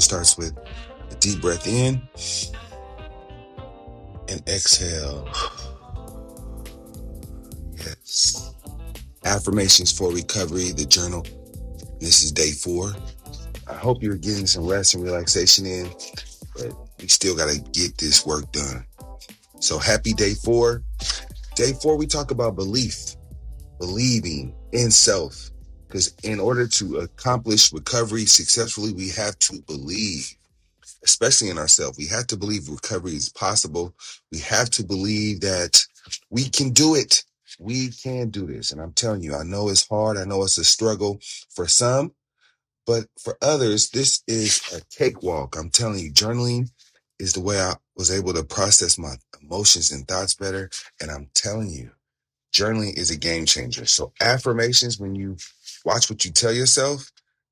Starts with a deep breath in and exhale. Yes. Affirmations for recovery, the journal. This is day four. I hope you're getting some rest and relaxation in, but we still got to get this work done. So happy day four. Day four, we talk about belief, believing in self. Because in order to accomplish recovery successfully, we have to believe, especially in ourselves. We have to believe recovery is possible. We have to believe that we can do it. We can do this. And I'm telling you, I know it's hard. I know it's a struggle for some, but for others, this is a cakewalk. I'm telling you, journaling is the way I was able to process my emotions and thoughts better. And I'm telling you, journaling is a game changer. So affirmations, when you watch what you tell yourself,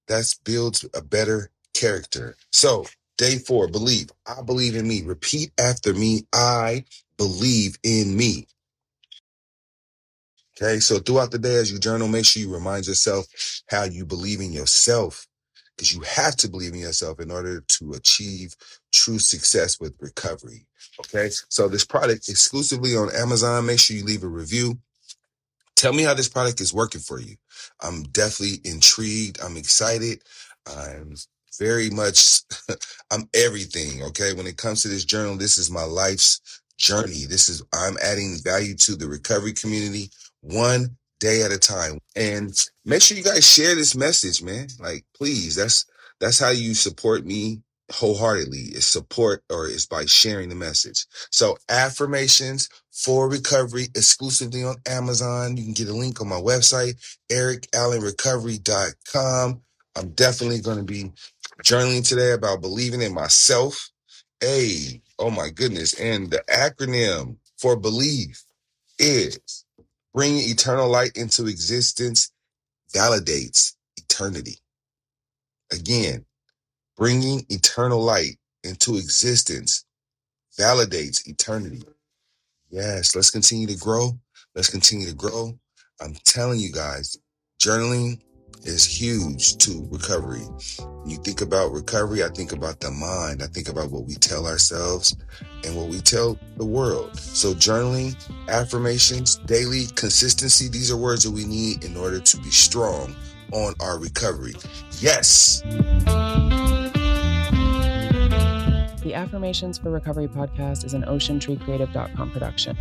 that builds a better character. So day four, believe. I believe in me. Repeat after me. I believe in me. Okay. So throughout the day, as you journal, make sure you remind yourself how you believe in yourself because you have to believe in yourself in order to achieve true success with recovery. Okay. So this product exclusively on Amazon. Make sure you leave a review. Tell me how this product is working for you. I'm definitely intrigued. I'm excited. I'm very much, I'm everything. Okay. When it comes to this journal, this is my life's journey. This is, I'm adding value to the recovery community one day at a time. And make sure you guys share this message, man. Like, please, that's, that's how you support me wholeheartedly is support or is by sharing the message. So affirmations for recovery exclusively on Amazon. You can get a link on my website, ericallenrecovery.com. I'm definitely going to be journaling today about believing in myself. Hey, oh my goodness. And the acronym for believe is bringing eternal light into existence validates eternity. Again, bringing eternal light into existence validates eternity. Yes, let's continue to grow. Let's continue to grow. I'm telling you guys, journaling is huge to recovery. When you think about recovery, I think about the mind. I think about what we tell ourselves and what we tell the world. So journaling, affirmations, daily consistency, these are words that we need in order to be strong on our recovery. Yes. Affirmations for Recovery podcast is an OceanTreeCreative.com production.